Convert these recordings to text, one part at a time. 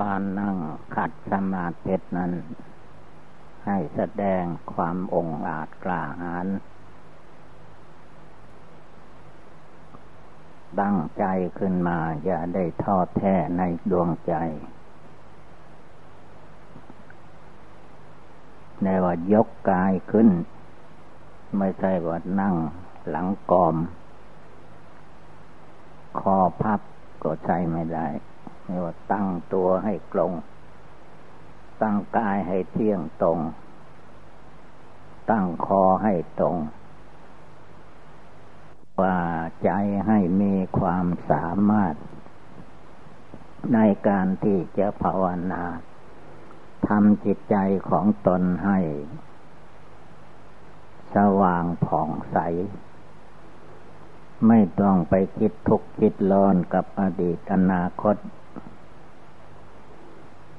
การนั่งขัดสมาธินั้น ให้แสดงความองอาจกล้าหาญตั้งใจขึ้นมาอย่าได้ทอดแท้ในดวงใจในว่ายกกายขึ้น ไม่ใช่ว่านั่งหลังกอม คอพับก็ใช้ไม่ได้ ว่าตั้งตัวให้กลง ตั้งกายให้เที่ยงตรง ตั้งคอให้ตรง ว่าใจให้มีความสามารถ ในการที่จะภาวนาทำจิตใจของตนให้ สว่างผ่องใส ไม่ต้องไปคิดทุกข์คิดร้อนกับอดีตอนาคต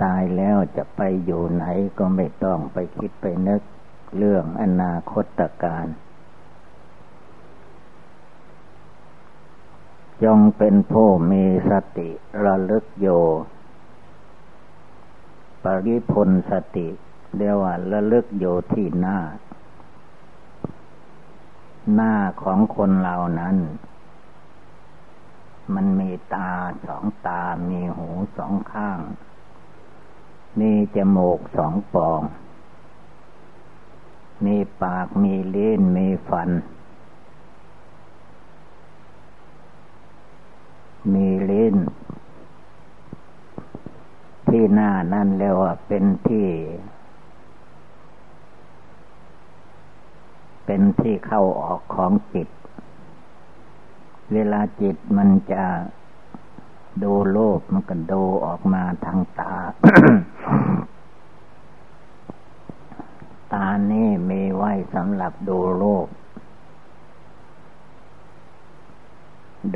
ตายแล้วจะไปอยู่ไหนก็ไม่ต้องไปคิดไปนึกเรื่องอนาคตการจงเป็นผู้มีสติระลึกโย ปริพลสติเรียกว่าระลึกอยู่ที่หน้า หน้าของคนเรานั้น มันมีตาสองตา มีหูสองข้าง มีจมูกสองปอง มีปากมีเล่นมีฟัน มีเล่นที่หน้านั่นเรียกว่าเป็นที่ เป็นที่เข้าออกของจิต เวลาจิตมันจะดูโลกมันก็ดูออกมาทางตา ตานี่มีไว้สำหรับดูโลก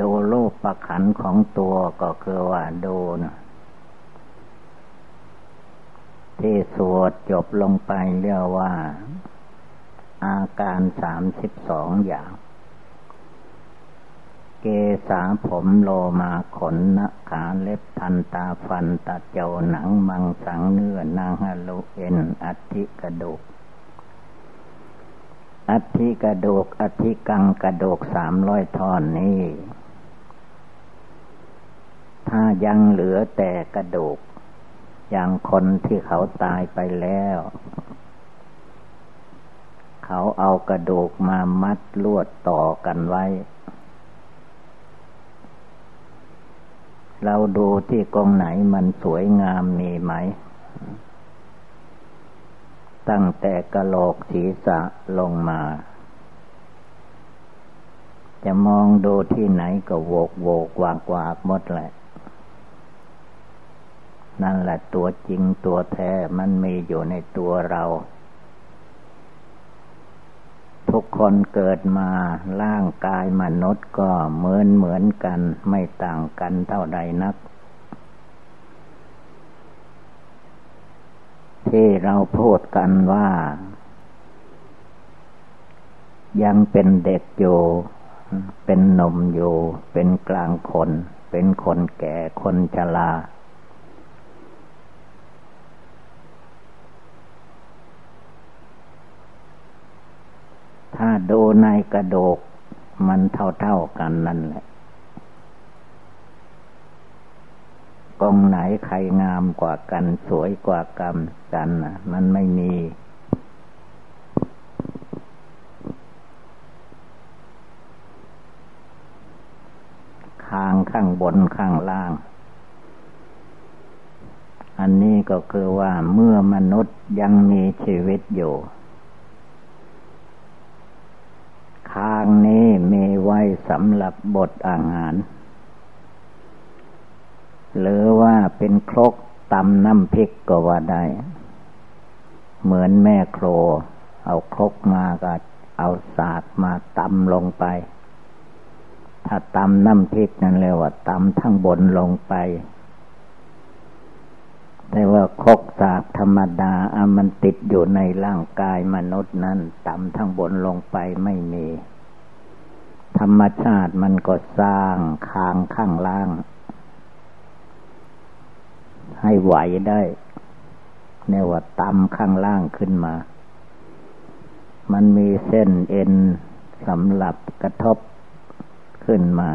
ดูโลกประขันของตัวก็คือว่าดูนะที่สวดจบลงไปเรียกว่า อาการสามสิบสองอย่าง เกสาผมโลมาขนนะขาเล็บทันตาฟันตาเจ้าหนังมังสังเนื้อนางฮาลุเอ็นอัติกระดูกอัติกระดูกอัติกังกระดูกสามร้อยท่อนนี้ ถ้ายังเหลือแต่กระดูก อย่างคนที่เขาตายไปแล้ว เขาเอากระดูกมามัดลวดต่อกันไว้ เราดูที่กองไหนมันสวยงามมีไหม ตั้งแต่กระโหลกศีรษะลงมา จะมองดูที่ไหนก็โวกโวกวากวากหมดแหละ นั่นแหละตัวจริงตัวแท้มันมีอยู่ในตัวเรา ทุกคนเกิดมาร่างกายมนุษย์ก็เหมือนเหมือนกัน ไม่ต่างกันเท่าใดนัก ที่เราพูดกันว่า ยังเป็นเด็กอยู่เป็นหนุ่มอยู่ เป็นกลางคน เป็นคนแก่คนชรา ถ้าดูในกระโดกมันเท่าๆกันนั่นแหละกองไหนใครงามกว่ากันสวยกว่ากันกันนะมันไม่มีข้างข้างบนข้างล่าง อันนี้ก็คือว่าเมื่อมนุษย์ยังมีชีวิตอยู่ทางนี้มีไว้ สำหรับบทอาหาร หรือว่าเป็นครกตำน้ำพริกก็ว่าได้ เหมือนแม่โคร เอาครกมาก็เอาสากมาตำลงไป ถ้าตำน้ำพริกนั่นเรียกว่าตำทั้งบนลงไป แต่ว่าครกสากธรรมดาอามันติดอยู่ในร่างกายมนุษย์นั้นตำทั้งบนลงไปไม่มี ธรรมชาติมันก็สร้างคางข้างล่าง ให้ไหวได้เนว่าตำข้างล่างขึ้นมา มันมีเส้นเอ็นสำหรับกระทบขึ้นมา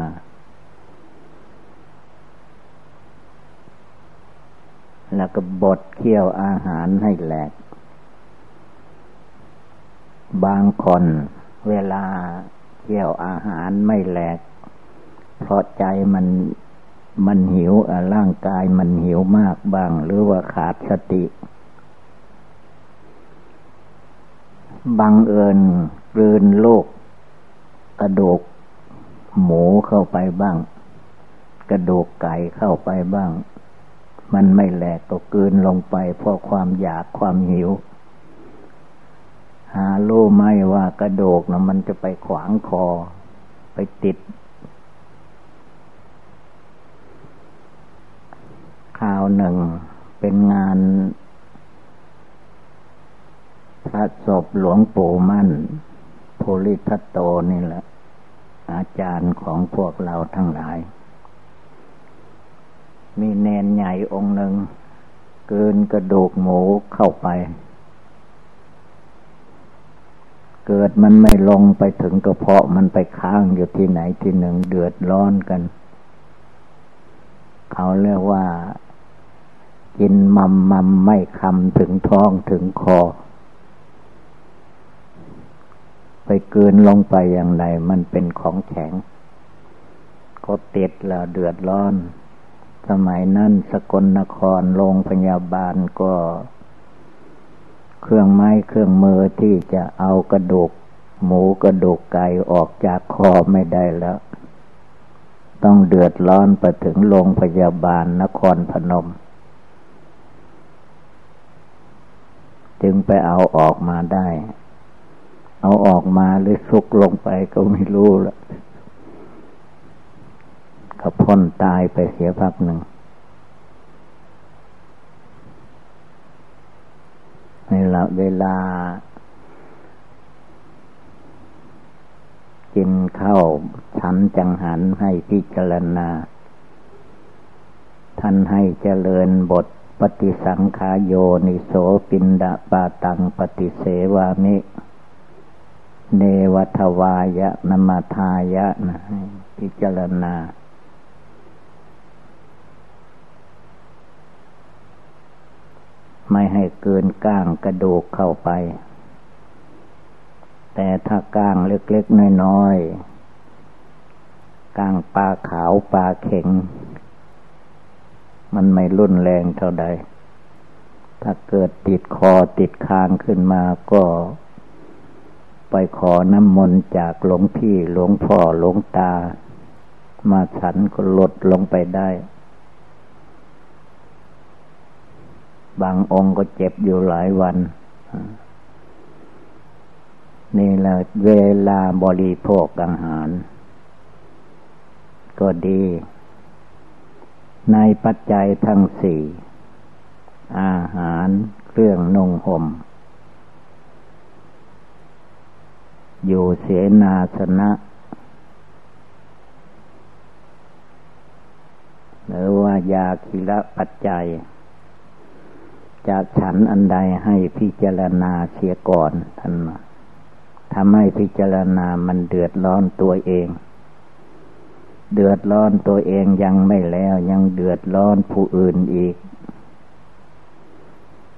แล้วก็บดเคี่ยวอาหารให้แหลก บางคนเวลา เคี่ยวอาหารไม่แหลก เพราะใจมันมันหิวร่างกายมันหิวมากบ้าง หรือว่าขาดสติบังเอิญกลืนโลก กระดูกหมูเข้าไปบ้าง กระดูกไก่เข้าไปบ้าง มันไม่แหลกก็กลืนลงไปเพราะความอยากความหิว หารู้ไหมว่ากระโดกนะมันจะไปขวางคอ ไปติด ข่าวหนึ่งเป็นงาน พระศพหลวงปู่มั่นโพลิทัตโตนี่แหละ อาจารย์ของพวกเราทั้งหลาย มีเนนใหญ่องค์หนึ่งเกินกระดูกหมูเข้าไป เกิดมันไม่ลงไปถึงกระเพาะมันไปค้างอยู่ที่ไหนที่หนึ่งเดือดร้อนกัน เขาเรียกว่า กินมัมมัมไม่คำถึงท้องถึงคอ ไปเกินลงไปอย่างไรมันเป็นของแข็งก็ติดแล้วเดือดร้อน สมัยนั้นสกลนครโรงพยาบาลก็ เครื่องไม้เครื่องมือที่จะเอากระดูก หมูกระดูกไก่ออกจากคอไม่ได้แล้ว ต้องเดือดร้อนไปถึงโรงพยาบาลนครพนม จึงไปเอาออกมาได้ เอาออกมาหรือสุกลงไปก็ไม่รู้ละเขาพ้นตายไปเสียพักหนึ่ง ในละเวลา กินข้าวฉันจังหันให้พิจารณา ท่านให้เจริญบทปฏิสังขาโยนิโสปินดาปาตังปฏิเสวามิ เนวัทวายะนมาทายะนะพิจารณา ไม่ให้เกินก้างกระดูกเข้าไป แต่ถ้าก้างเล็กๆน้อยๆก้างปลาขาวปลาเข็ง มันไม่รุนแรงเท่าใด ถ้าเกิดติดคอติดคางขึ้นมาก็ ไปขอน้ำมนต์จากหลวงพี่หลวงพ่อหลวงตา มาฉันก็ลดลงไปได้ บางองค์ก็เจ็บอยู่หลายวัน นี่แหละเวลาบริโภคอาหาร ก็ดี ในปัจจัยทั้งสี่ อาหารเครื่องนุ่งห่มอยู่เสนาสนะ หรือว่ายาคิละปัจจัย จะฉันอันใดให้พิจารณาเสียก่อนท่านทำให้พิจารณามันเดือดร้อนตัวเอง เดือดร้อนตัวเองยังไม่แล้วยังเดือดร้อนผู้อื่นอีก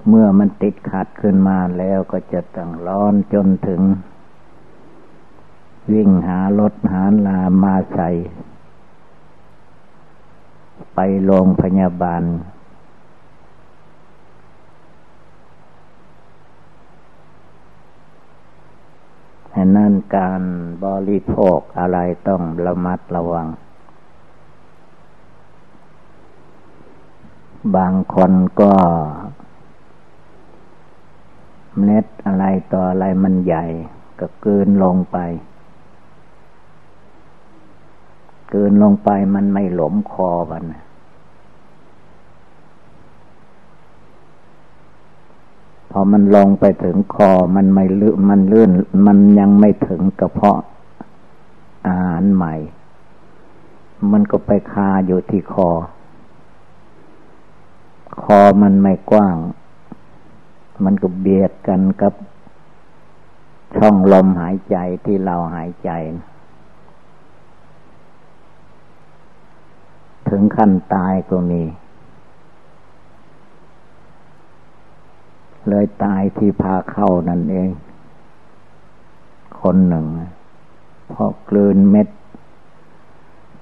เมื่อมันติดขัดขึ้นมาแล้วก็จะต้องร้อนจนถึง วิ่งหารถหาลามาใส่ไปโรงพยาบาละนั้นการบริโภคอะไรต้องระมัดระวัง บางคนก็เม็ดอะไรต่ออะไรมันใหญ่ ก็เกินลงไป เกินลงไปมันไม่หลมคอมันพอ มันลงไปถึงคอ มันไม่ลื่นมันลื่น มันยังไม่ถึงกระเพาะอาหารใหม่ มันก็ไปคาอยู่ที่คอคคอมันไม่กว้าง มันก็เบียดกันกับช่องลมหายใจที่เราหายใจ ถึงขั้นตายก็มี เลยตายที่พาเข้านั่นเอง คนหนึ่งเพอกลืนเม็ด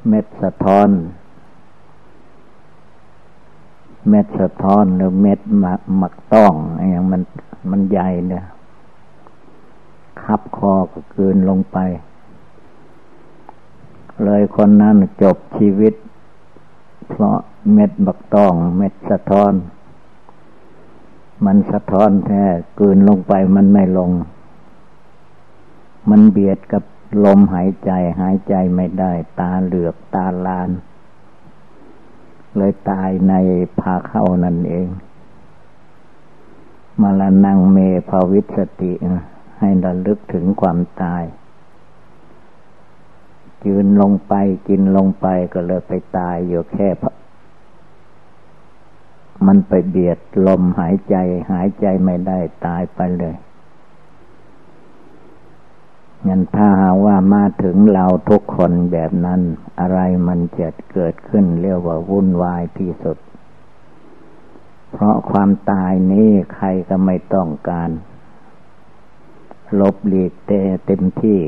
เม็ดสะท้อน เม็ดสะท้อนหรือเม็ดหมักต้องอย่างมันมันใหญ่เนี่ยคับคอก็กืนลงไป เลยคนนั้นจบชีวิต เพราะเม็ดบักต้อง เม็ดสะท้อน มันสะท้อนแท้กืนลงไปมันไม่ลง มันเบียดกับลมหายใจหายใจไม่ได้ ตาเหลือกตาลาน เลยตายในพาเข้านั่นเอง มาละนังเมภาวิสติ ให้ระลึกถึงความตาย ยืนลงไปกินลงไปก็เลยไปตายอยู่แค่ มันไปเบียดลมหายใจ หายใจไม่ได้ตายไปเลยงั้นถ้าหาว่ามาถึงเราทุกคนแบบนั้น อะไรมันจะเกิดขึ้นเรียกว่าวุ่นวายที่สุด เพราะความตายนี้ใครก็ไม่ต้องการ ลบหลีกแต่เต็มที่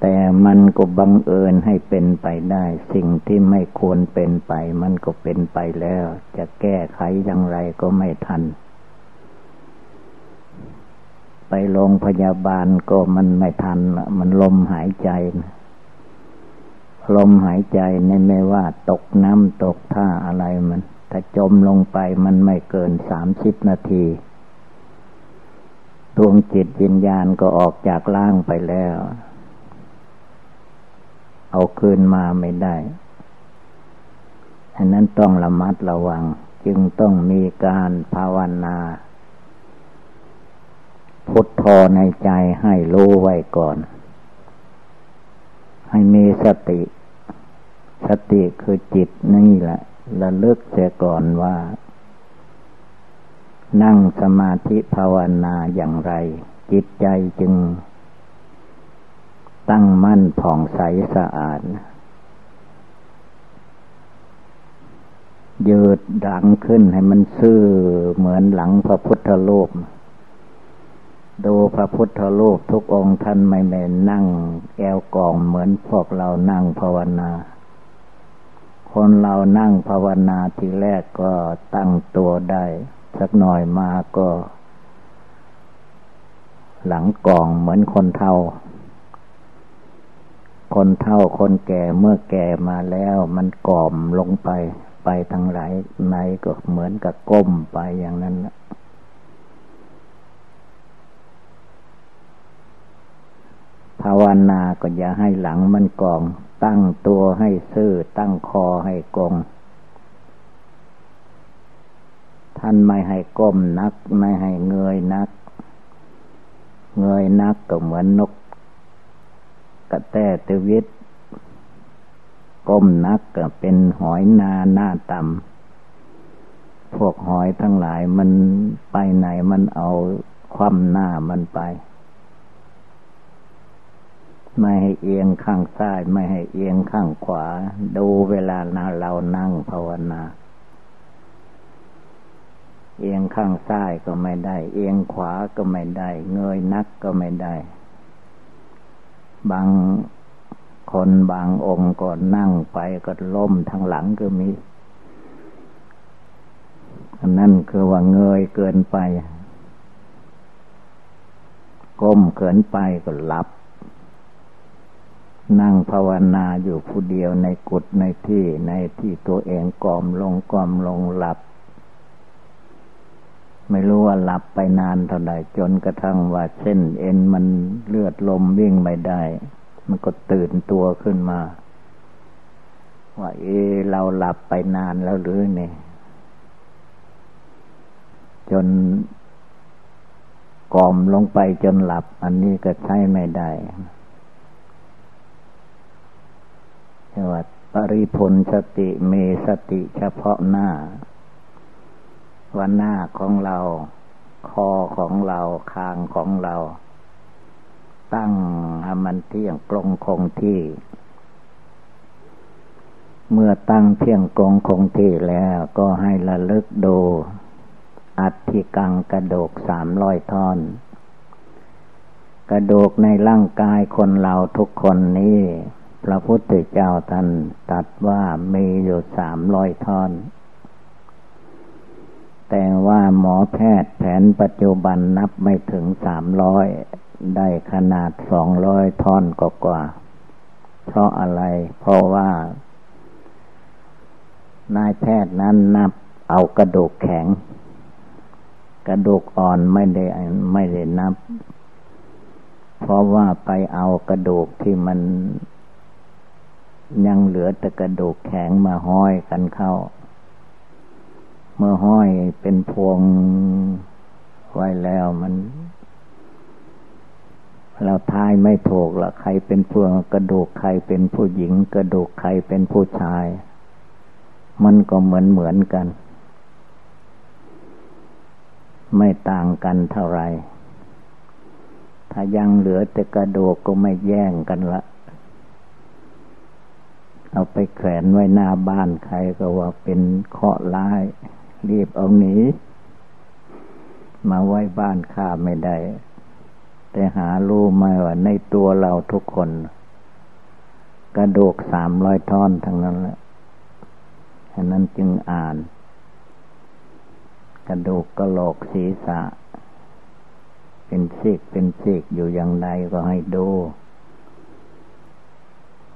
แต่มันก็บังเอิญให้เป็นไปได้ สิ่งที่ไม่ควรเป็นไป มันก็เป็นไปแล้ว จะแก้ไขอย่างไรก็ไม่ทัน ไปโรงพยาบาลก็มันไม่ทัน มันลมหายใจ ลมหายใจในไม่ว่าตกน้ำตกท่าอะไรมัน ถ้าจมลงไปมันไม่เกินสามสิบนาทีดวงจิตวิญญาณก็ออกจากร่างไปแล้ว เอาคืนมาไม่ได้ อันนั้นต้องระมัดระวัง จึงต้องมีการภาวนาพุทโธในใจให้รู้ไว้ก่อน ให้มีสติ สติคือจิตนี่แหละระลึกเสียก่อนว่า นั่งสมาธิภาวนาอย่างไร จิตใจจึง ตั้งมั่นผ่องใสสะอาด ยืดดังขึ้นให้มันซื่อเหมือนหลังพระพุทธรูปดูพระพุทธรูปทุกองค์ท่านไม่แม่นั่ง แอวกองเหมือนพวกเรานั่งภาวนา คนเรานั่งภาวนาทีแรกก็ตั้งตัวได้ สักหน่อยมาก็ หลังกองเหมือนคนเท่า คนเท่าคนแก่เมื่อแก่มาแล้วมันกล่อมลงไป ไปทางไหนไหนก็เหมือนกับก้มไปอย่างนั้นภาวนาก็อย่าให้หลังมันกอง ตั้งตัวให้ซื่อตั้งคอให้กง ท่านไม่ให้ก้มนัก ไม่ให้เงยนัก เงยนักก็เหมือนนก กระแตตวิตก้มนักก็เป็นหอยนาหน้าต่ำพวกหอยทั้งหลายมันไปไหนมันเอาคว่ำหน้ามันไป ไม่ให้เอียงข้างซ้ายไม่ให้เอียงข้างขวา ดูเวลาเรานั่งภาวนาเอียงข้างซ้ายก็ไม่ได้ เอียงขวาก็ไม่ได้ เงยนักก็ไม่ได้ บางคนบางองค์ก็นั่งไปก็ล้มทางหลังก็มีอันนั้นคือว่าเงยเกินไป ก้มเกินไปก็หลับ นั่งภาวนาอยู่ผู้เดียวในกุฏในที่ในที่ตัวเองกอมลงกอมลงหลับ ไม่รู้ว่าหลับไปนานเท่าไหร่จนกระทั่งว่าเส้นเอ็นมันเลือดลมวิ่งไม่ได้ มันก็ตื่นตัวขึ้นมา ว่าเอเราหลับไปนานแล้วหรือเนี่ยจนกล่อมลงไปจนหลับ อันนี้ก็ใช้ไม่ได้ใช่ว่าปริพลสติเมสติเฉพาะหน้า วันหน้าของเรา คอของเราคางของเรา ตั้งให้มันเที่ยงกลงคงที่ เมื่อตั้งเที่ยงกลงคงที่แล้วก็ให้ระลึกดู อัฐิกังกระโดกสามร้อยท่อนกระดูกในร่างกายคนเราทุกคนนี้ พระพุทธเจ้าท่านตัดว่ามีอยู่สามร้อยท่อน แต่ว่าหมอแพทย์แผนปัจจุบันนับไม่ถึงสามร้อยได้ขนาดสองร้อยท่อนกว่า เพราะอะไร เพราะว่า นายแพทย์นั้นนับเอากระดูกแข็ง กระดูกอ่อนไม่ได้ไม่ได้นับ เพราะว่าไปเอากระดูกที่มันยังเหลือแต่กระดูกแข็งมาห้อยกันเข้า เมื่อห้อยเป็นพวงไว้แล้วมันเราทายไม่ถูกละใครเป็นพวงกระดูกใครเป็นผู้หญิง กระดูกใครเป็นผู้ชาย มันก็เหมือนเหมือนกัน ไม่ต่างกันเท่าไรถ้ายังเหลือแต่กระดูกก็ไม่แย่งกันละ เอาไปแขวนไว้หน้าบ้านใครก็ว่าเป็นเคาะร้าย รีบเอาหนีมาไว้บ้านข้าไม่ได้ แต่หารู้ไหมว่าในตัวเราทุกคน กระดูกสามร้อยท่อนทั้งนั้นแหละฉะนั้นจึงอ่าน กระดูกกระโหลกศีรษะ เป็นซีกเป็นซีกอยู่อย่างไรก็ให้ดู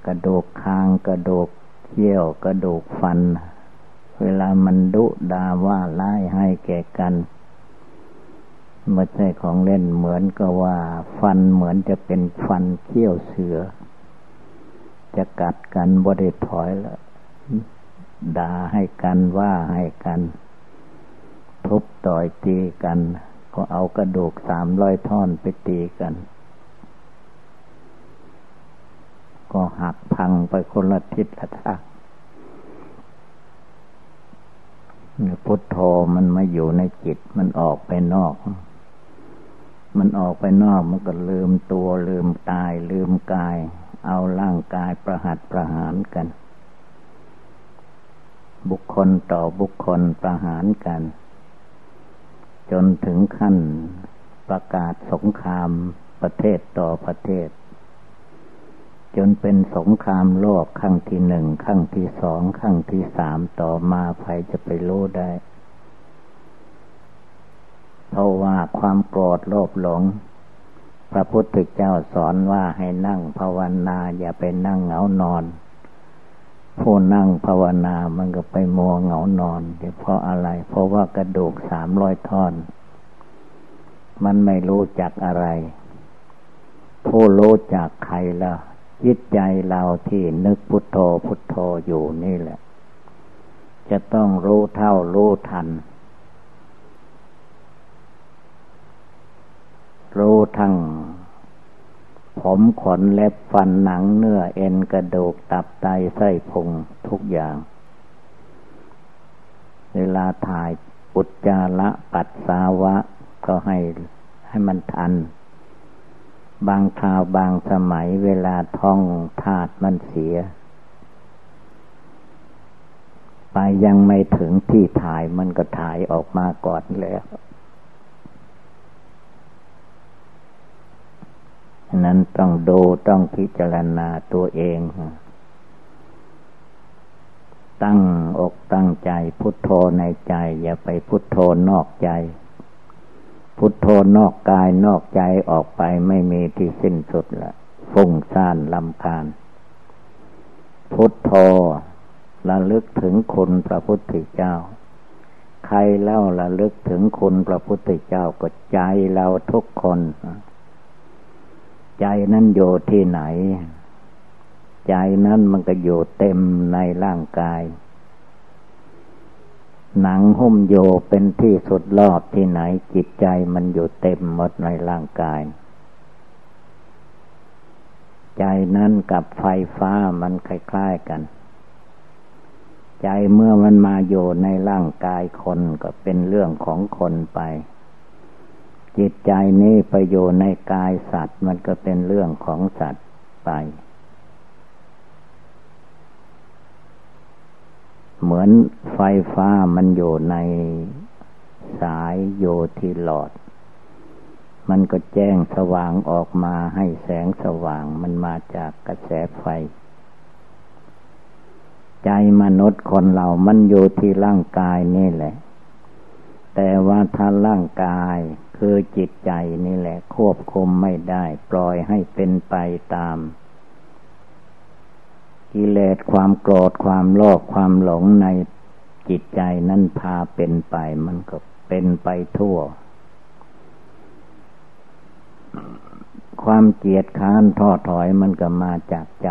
กระดูกคางกระดูกเขี้ยวกระดูกฟัน เวลามันดุดาว่าไล่ให้แก่กันไม่ใช่ของเล่นเหมือนกับว่า ฟันเหมือนจะเป็นฟันเขี้ยวเสือ จะกัดกันบ่ได้ถอยแล้วด่าให้กันว่าให้กัน ทุบต่อยตีกัน ก็เอากระดูกสามร้อยท่อนไปตีกัน ก็หักพังไปคนละทิศละทาง พุทโธมันมาอยู่ในจิตมันออกไปนอก มันออกไปนอกมันก็ลืมตัวลืมตาย ลืมกาย เอาร่างกายประหัตประหารกัน บุคคลต่อบุคคลประหารกัน จนถึงขั้นประกาศสงครามประเทศต่อประเทศ จนเป็นสงครามโลกครั้งที่หนึ่งครั้งที่สองครั้งที่สามต่อมาใครจะไปรู้ได้ เพราะว่าความโกรธโลภหลง พระพุทธเจ้าสอนว่าให้นั่งภาวนาอย่าไปนั่งเหงานอนผู้นั่งภาวนามันก็ไปมัวเหงานอนเพราะอะไร เพราะว่ากระดูกสามร้อยท่อน มันไม่รู้จักอะไร ผู้รู้จักใครล้ว จิตใจเราที่นึกพุทโธพุทโธอยู่นี่แหละ จะต้องรู้เท่ารู้ทัน รู้ทั้ง ผมขนเล็บฟันหนังเนื้อเอ็นกระดูกตับไตไส้พุงทุกอย่าง เวลาถ่ายปุจจาระปัสสาวะก็ให้ให้มันทัน บางคราวบางสมัยเวลาท่องธาตุมันเสีย ไปยังไม่ถึงที่ถ่ายมันก็ถ่ายออกมาก่อนแล้วนั้นต้องดูต้องพิจารณาตัวเอง ตั้งอกตั้งใจพุทโธในใจ อย่าไปพุทโธนอกใจ พุทโธนอกกายนอกใจออกไปไม่มีที่สิ้นสุดละฟุ้งซ่านลำคาญ พุทโธระลึกถึงคุณพระพุทธเจ้า ใครเล่าระลึกถึงคุณพระพุทธเจ้าก็ใจเราทุกคน ใจนั้นอยู่ที่ไหน ใจนั้นมันก็อยู่เต็มในร่างกาย หนังหุ้มโยเป็นที่สุดรอบที่ไหนจิตใจมันอยู่เต็มหมดในร่างกาย ใจนั้นกับไฟฟ้ามันคล้ายๆกัน ใจเมื่อมันมาอยู่ในร่างกายคนก็เป็นเรื่องของคนไป จิตใจนี้ไปอยู่ในกายสัตว์มันก็เป็นเรื่องของสัตว์ไป เหมือนไฟฟ้ามันอยู่ในสายโยที่หลอด มันก็แจ้งสว่างออกมาให้แสงสว่างมันมาจากกระแสไฟ ใจมนุษย์คนเรามันอยู่ที่ร่างกายนี่แหละ แต่ว่าถ้าร่างกายคือจิตใจนี่แหละ ควบคุมไม่ได้ ปล่อยให้เป็นไปตาม กิเลสความโกรธความโลภความหลงในจิตใจนั้นพาเป็นไปมันก็เป็นไปทั่ว ความเกียดค้านท้อถอยมันก็มาจากใจ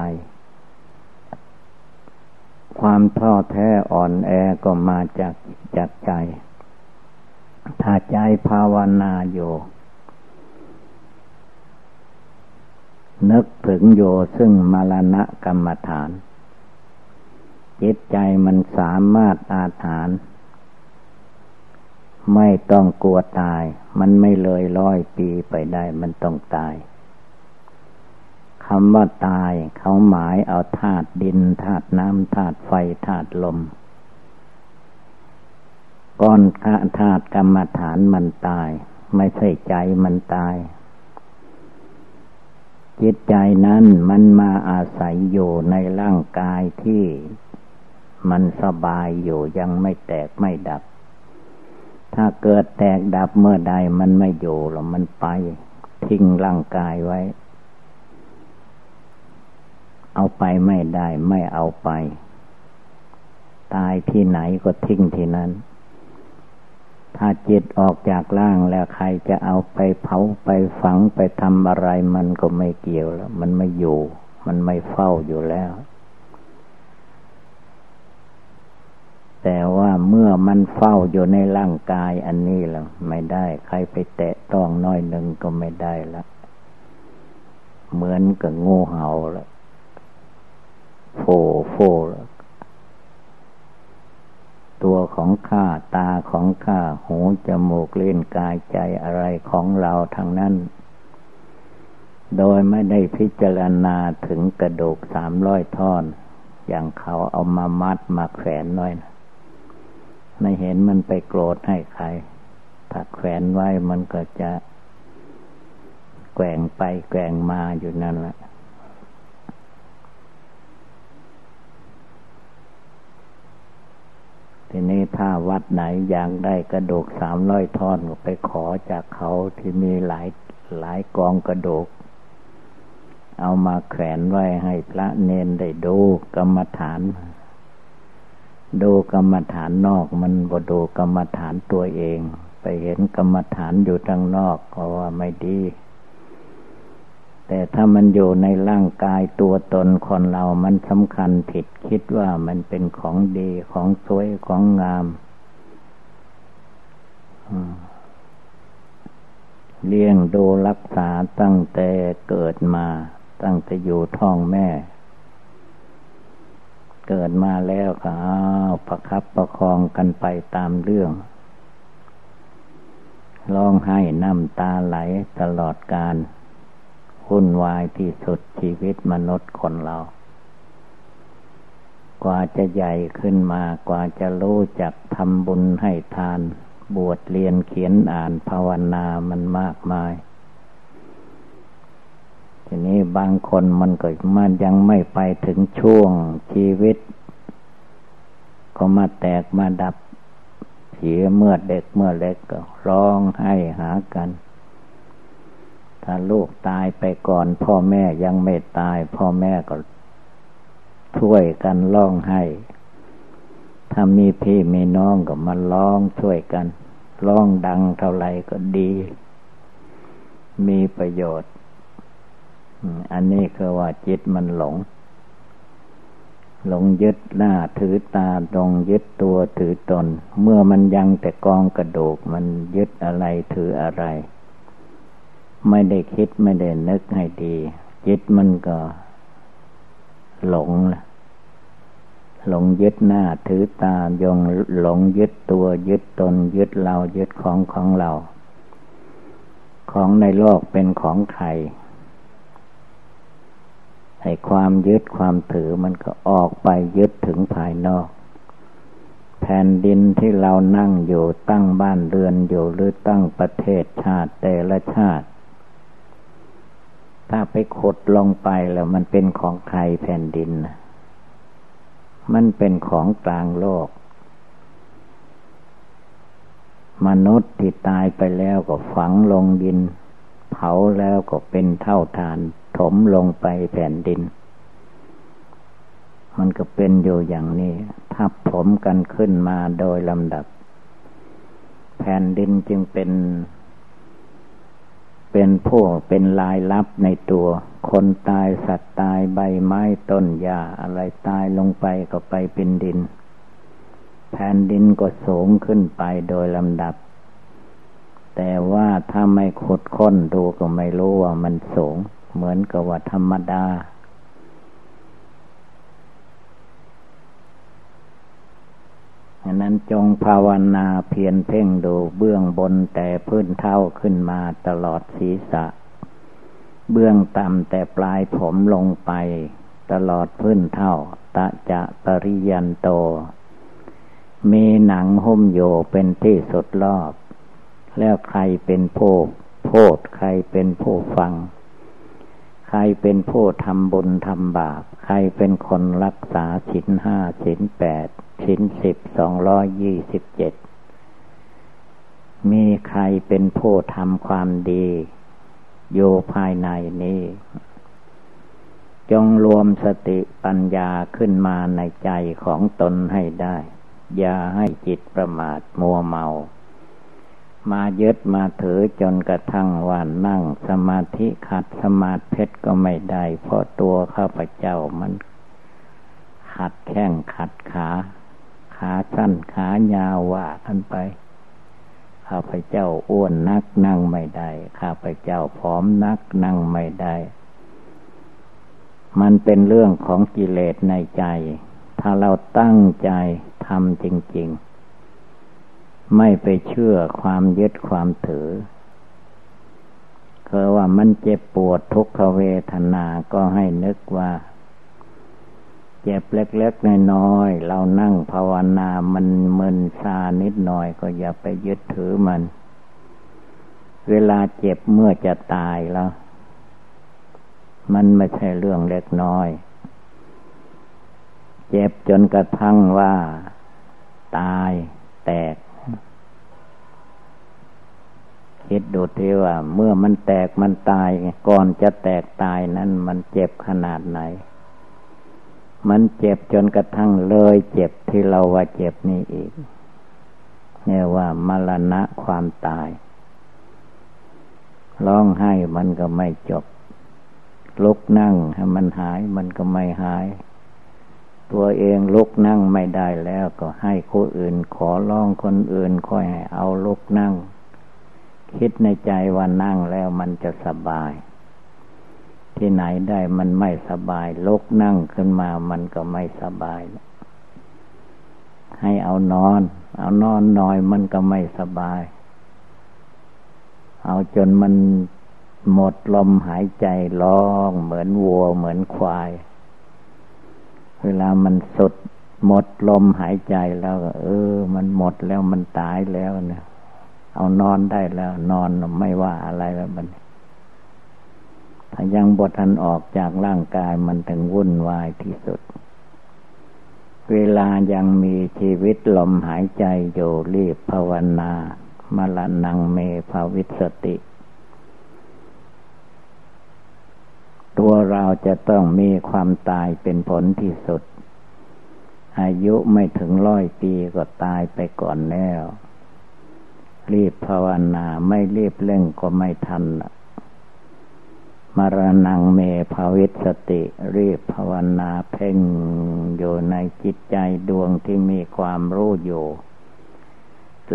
ความท้อแท้อ่อนแอก็มาจากจากใจ ถ้าใจภาวนาอยู่ นึกถึงโยซึ่งมรณะกรรมฐาน จิตใจมันสามารถอาถาน ไม่ต้องกลัวตาย มันไม่เลยร้อยปีไปได้มันต้องตายคำว่าตายเขาหมายเอาธาตุดินธาตุน้ำธาตุไฟธาตุลมก้อนธาตุกรรมฐานมันตาย ไม่ใช่ใจมันตาย จิตใจนั้นมันมาอาศัยอยู่ในร่างกายที่มันสบายอยู่ยังไม่แตกไม่ดับ ถ้าเกิดแตกดับเมื่อใดมันไม่อยู่หรอมันไป ทิ้งร่างกายไว้ เอาไปไม่ได้ไม่เอาไป ตายที่ไหนก็ทิ้งที่นั้น ถ้าจิตออกจากร่างแล้วใครจะเอาไปเผาไปฝังไปทำอะไรมันก็ไม่เกี่ยวแล้ว มันไม่อยู่ มันไม่เฝ้าอยู่แล้ว แต่ว่าเมื่อมันเฝ้าอยู่ในร่างกายอันนี้แล้วไม่ได้ ใครไปแตะต้องน้อยหนึ่งก็ไม่ได้ละเหมือนกับงูเห่าละโฟโฟละ ตัวของข้า ตาของข้า หูจมูกเล่นกายใจอะไรของเราทางนั้น โดยไม่ได้พิจารณาถึงกระดูกสามร้อยท่อน อย่างเขาเอามามัดมาแขวนน้อยนะไม่เห็นมันไปโกรธให้ใคร ถ้าแขวนไว้มันก็จะแกว่งไปแกว่งมาอยู่นั่นแหละ ทีนี้ถ้าวัดไหนอยากได้กระดูกสามร้อยท่อนก็ไปขอจากเขาที่มีหลายหลายกองกระดูก เอามาแขวนไว้ให้พระเนนได้ดูกรรมฐาน ดูกรรมฐานนอกมันบ่ดูกรรมฐานตัวเอง ไปเห็นกรรมฐานอยู่ทางนอกก็ว่าไม่ดี แต่ถ้ามันอยู่ในร่างกายตัวตนคนเรามันสำคัญผิดคิดว่ามันเป็นของดีของสวยของงามเลี้ยงดูรักษาตั้งแต่เกิดมา ตั้งแต่อยู่ท้องแม่ เกิดมาแล้วก็อ้าวประคับประคองกันไปตามเรื่องร้องไห้น้ำตาไหลตลอดการ หุ่นวายที่สุดชีวิตมนุษย์คนเรา กว่าจะใหญ่ขึ้นมากว่าจะรู้จักทำบุญให้ทาน บวชเรียนเขียนอ่านภาวนามันมากมาย ทีนี้บางคนมันก็มันยังไม่ไปถึงช่วงชีวิต ก็มาแตกมาดับเสียเมื่อเด็กเมื่อเล็กก็ร้องให้หากัน ถ้าลูกตายไปก่อน พ่อแม่ยังไม่ตาย พ่อแม่ก็ช่วยกันร้องให้ ถ้ามีพี่มีน้องก็มาร้องช่วยกันร้องดังเท่าไรก็ดี มีประโยชน์ อันนี้คือว่าจิตมันหลง หลงยึดหน้าถือตาตรงยึดตัวถือตน เมื่อมันยังแต่กองกระดูก มันยึดอะไรถืออะไร ไม่ได้คิดไม่ได้นึกให้ดี จิตมันก็ หลงละหลงยึดหน้าถือตายงหลงยึดตัวยึดตน ยึดเรายึดของของเรา ของในโลกเป็นของใครให้ความยึดความถือมันก็ออกไปยึดถึงภายนอก แผ่นดินที่เรานั่งอยู่ตั้งบ้านเรือนอยู่หรือตั้งประเทศชาติแต่ละชาติ ถ้าไปขุดลงไปแล้วมันเป็นของใครแผ่นดิน มันเป็นของกลางโลก มนุษย์ที่ตายไปแล้วก็ฝังลงดิน เผาแล้วก็เป็นเท่าฐานถมลงไปแผ่นดิน มันก็เป็นอยู่อย่างนี้ทับถมกันขึ้นมาโดยลำดับ แผ่นดินจึงเป็น เป็นผู้เป็นลายลับในตัว คนตายสัตว์ตายใบไม้ต้นหญ้าอะไรตายลงไปก็ไปเป็นดิน แผ่นดินก็สูงขึ้นไปโดยลำดับ แต่ว่าถ้าไม่ขุดค้นดูก็ไม่รู้ว่ามันสูง เหมือนกับว่าธรรมดาอั นั้นจงภาวนาเพียรเพ่งดูเบื้องบนแต่พื้นเท้าขึ้นมาตลอดศีรษะ เบื้องต่ำแต่ปลายผมลงไป ตลอดพื้นเท้าตะจะปริยันโต มีหนังหุ้มโยเป็นที่สุดรอบ แล้วใครเป็นผู้โพดใครเป็นผู้ฟัง รเป็นผู้ทำบุญทำบาป ใครเป็นคนรักษาสินห้าสินแปดสินสิบสองร้อยยี่สิบเจ็ดมีใครเป็นผู้ทำความดีอยู่ภายในนี้ จงรวมสติปัญญาขึ้นมาในใจของตนให้ได้ อย่าให้จิตประมาทมัวเมา มายึดมาถือจนกระทั่งว่านั่งสมาธิขัดสมาธิก็ไม่ได้ เพราะตัวข้าพเจ้ามัน ขัดแข้งขัดขา ขาสั้นขายาวว่ากันไป ข้าพเจ้าอ้วนนักนั่งไม่ได้ ข้าพเจ้าผอมนักนั่งไม่ได้ มันเป็นเรื่องของกิเลสในใจ ถ้าเราตั้งใจทำจริง ๆ ไม่ไปเชื่อความยึดความถือคือว่ามันเจ็บปวดทุกขเวทนาก็ให้นึกว่า เจ็บเล็กๆน้อยๆเรานั่งภาวนามันมึนซานิดหน่อยก็อย่าไปยึดถือมัน เวลาเจ็บเมื่อจะตายแล้ว มันไม่ใช่เรื่องเล็กน้อย เจ็บจนกระทั่งว่า ตายแตก คิดดูที่ว่าเมื่อมันแตกมันตาย ก่อนจะแตกตายนั้นมันเจ็บขนาดไหน มันเจ็บจนกระทั่งเลยเจ็บที่เราว่าเจ็บนี่อีกเนี่ยว่ามรณะความตาย ร้องไห้มันก็ไม่จบ ลุกนั่งให้มันหายมันก็ไม่หาย ตัวเองลุกนั่งไม่ได้แล้วก็ให้คนอื่น ขอร้องคนอื่นค่อยให้เอาลุกนั่ง คิดในใจว่านั่งแล้วมันจะสบาย ที่ไหนได้มันไม่สบายลุกนั่งขึ้นมามันก็ไม่สบาย ให้เอานอน เอานอนหน่อยมันก็ไม่สบาย เอาจนมันหมดลมหายใจร้องเหมือนวัวเหมือนควาย เวลามันสุดหมดลมหายใจแล้ว เออ มันหมดแล้วมันตายแล้วเนี่ย เอานอนได้แล้ว นอนไม่ว่าอะไรแล้วมันถ้ายังบทันออกจากร่างกายมันถึงวุ่นวายที่สุด เวลายังมีชีวิตลมหายใจอยู่รีบภาวนา มลนังเมภาวิสติ ตัวเราจะต้องมีความตายเป็นผลที่สุด อายุไม่ถึงร้อยปีก็ตายไปก่อนแล้ว รีบภาวนาไม่รีบเร่งก็ไม่ทันละมรณงเมภาวิสติ รีบภาวนาเพ่งอยู่ในจิตใจดวงที่มีความรู้อยู่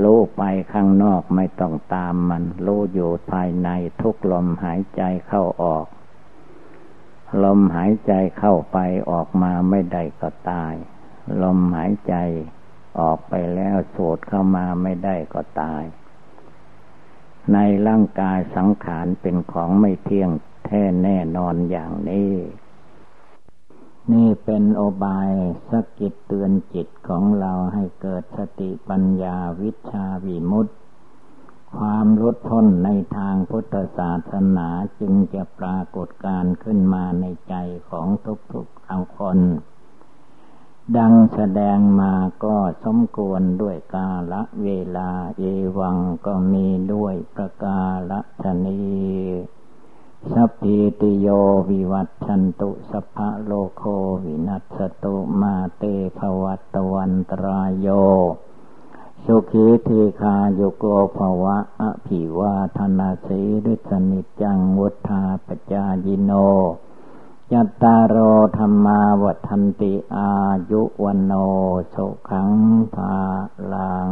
รู้ไปข้างนอกไม่ต้องตามมัน รู้อยู่ภายในทุกลมหายใจเข้าออก ลมหายใจเข้าไปออกมาไม่ได้ก็ตาย ลมหายใจ ออกไปแล้วสูดเข้ามาไม่ได้ก็ตาย ในร่างกายสังขารเป็นของไม่เที่ยงแท้แน่นอนอย่างนี้ นี่เป็นโอบายสกิดเตือนจิตของเราให้เกิดสติปัญญาวิชาวิมุตติ ความรุดพ้นในทางพุทธศาสนาจึงจะปรากฏการขึ้นมาในใจของทุกๆคน ดังแสดงมาก็สมควรด้วยกาละเวลาเอวังก็มีด้วยประกาละชนีสัพพิติโยวิวัตชันตุสัพพะโลโควินัสตุมาเตภวัตวันตรายโย สุขีทีคาโยโกภวะอภิวาธนาสีริสนิจังวุธาปจายิโน ยัตตารโรธรรมาวันติอายุวันโนสุขังภาลัง